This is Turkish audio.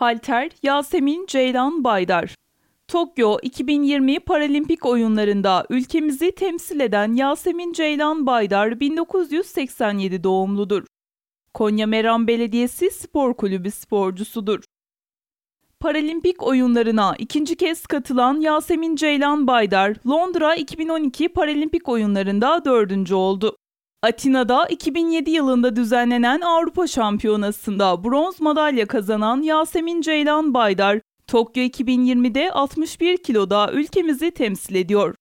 Halter Yasemin Ceylan Baydar Tokyo 2020 Paralimpik oyunlarında ülkemizi temsil eden Yasemin Ceylan Baydar 1987 doğumludur. Konya Meram Belediyesi Spor Kulübü sporcusudur. Paralimpik oyunlarına ikinci kez katılan Yasemin Ceylan Baydar, Londra 2012 Paralimpik oyunlarında dördüncü oldu. Atina'da 2007 yılında düzenlenen Avrupa Şampiyonası'nda bronz madalya kazanan Yasemin Ceylan Baydar, Tokyo 2020'de 61 kiloda ülkemizi temsil ediyor.